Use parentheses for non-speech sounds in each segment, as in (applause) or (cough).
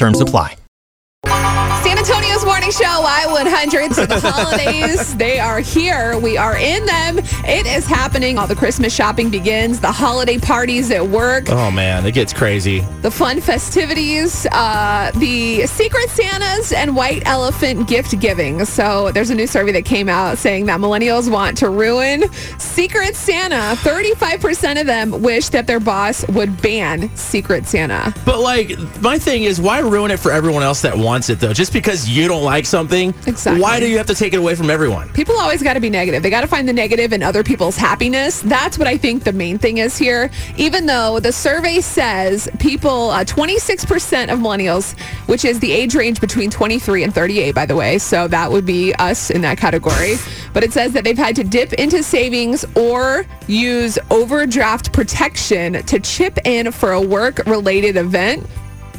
Terms apply. Morning show, Y100. So the holidays, (laughs) they are here. We are in them. It is happening. All the Christmas shopping begins, the holiday parties at work, Oh man, it gets crazy. the fun festivities, uh, the Secret Santas, and White Elephant gift giving. So there's a new survey that came out saying that millennials want to ruin Secret Santa. 35% of them wish that their boss would ban Secret Santa. But like, my thing is, why ruin it for everyone else that wants it though? Just because you don't like something, Exactly. why do you have to take it away from everyone? People always got to be negative. They got to find the negative in other people's happiness. That's what I think the main thing is here. Even though the survey says people, uh, 26% of millennials, which is the age range between 23 and 38, by the way. So that would be us in that category. But it says that they've had to dip into savings or use overdraft protection to chip in for a work related event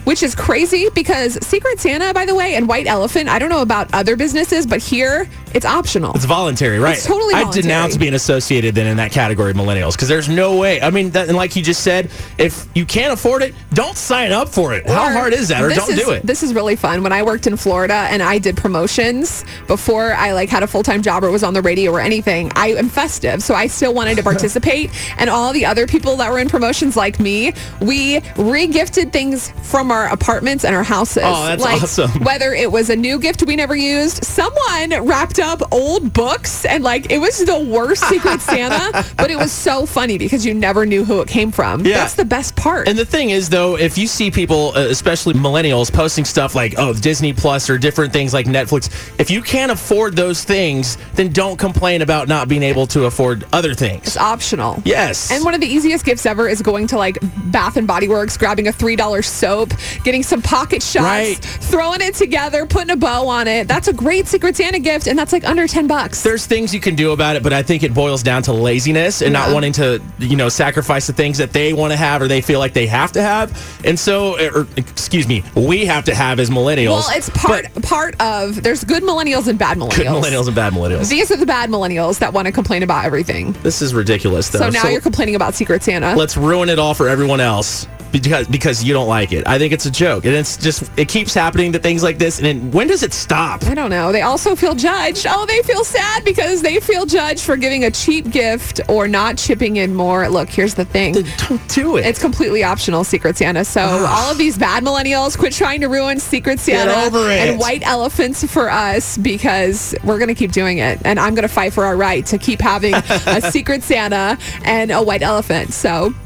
which is crazy because Secret Santa, by the way, and White Elephant, I don't know about other businesses, but here it's optional. It's voluntary, right? It's totally I voluntary. denounce being associated then in that category of millennials because there's no way. I mean, that, and like you just said, if you can't afford it, don't sign up for it. How hard is that? Or don't is- do it. This is really fun. When I worked in Florida and I did promotions before I like had a full time job or was on the radio or anything, I am festive, so I still wanted to (laughs) participate. and all the other people that were in promotions like me, we re-gifted things from our apartments and our houses. Oh, that's like, awesome. (laughs) Whether it was a new gift we never used, someone wrapped up old books and like it was the worst Secret (laughs) Santa, but it was so funny because you never knew who it came from. Yeah. That's the best part. And the thing is, though, if you see people, uh, especially millennials, posting stuff like, oh, Disney Plus or different things like Netflix, if you can't afford those things, then don't complain about not being able to afford other things. it's optional. Yes. And one of the easiest gifts ever is going to like Bath and Body Works, grabbing a $3 soap, getting some pocket shots, Right. throwing it together, putting a bow on it. That's a great Secret Santa gift, and that's like under 10 bucks. there's things you can do about it, but I think it boils down to laziness and not wanting to, you know, sacrifice the things that they want to have or they feel like they have to have. And so, or, excuse me, we have to have as millennials. Well, it's part part of there's good millennials and bad millennials. Good millennials and bad millennials. These are the bad millennials that want to complain about everything. this is ridiculous, though. So now you're complaining about Secret Santa. let's ruin it all for everyone else because because you don't like it. I think it's a joke, and it's just it keeps happening to things like this. And then when does it stop? I don't know. They also feel judged. Oh, they feel sad because they feel judged for giving a cheap gift or not chipping in more. Look, here's the thing. Don't do it. It's completely optional, Secret Santa. So all of these bad millennials, quit trying to ruin Secret Santa and white elephants for us because we're going to keep doing it. And I'm going to fight for our right to keep having (laughs) a Secret Santa and a white elephant. So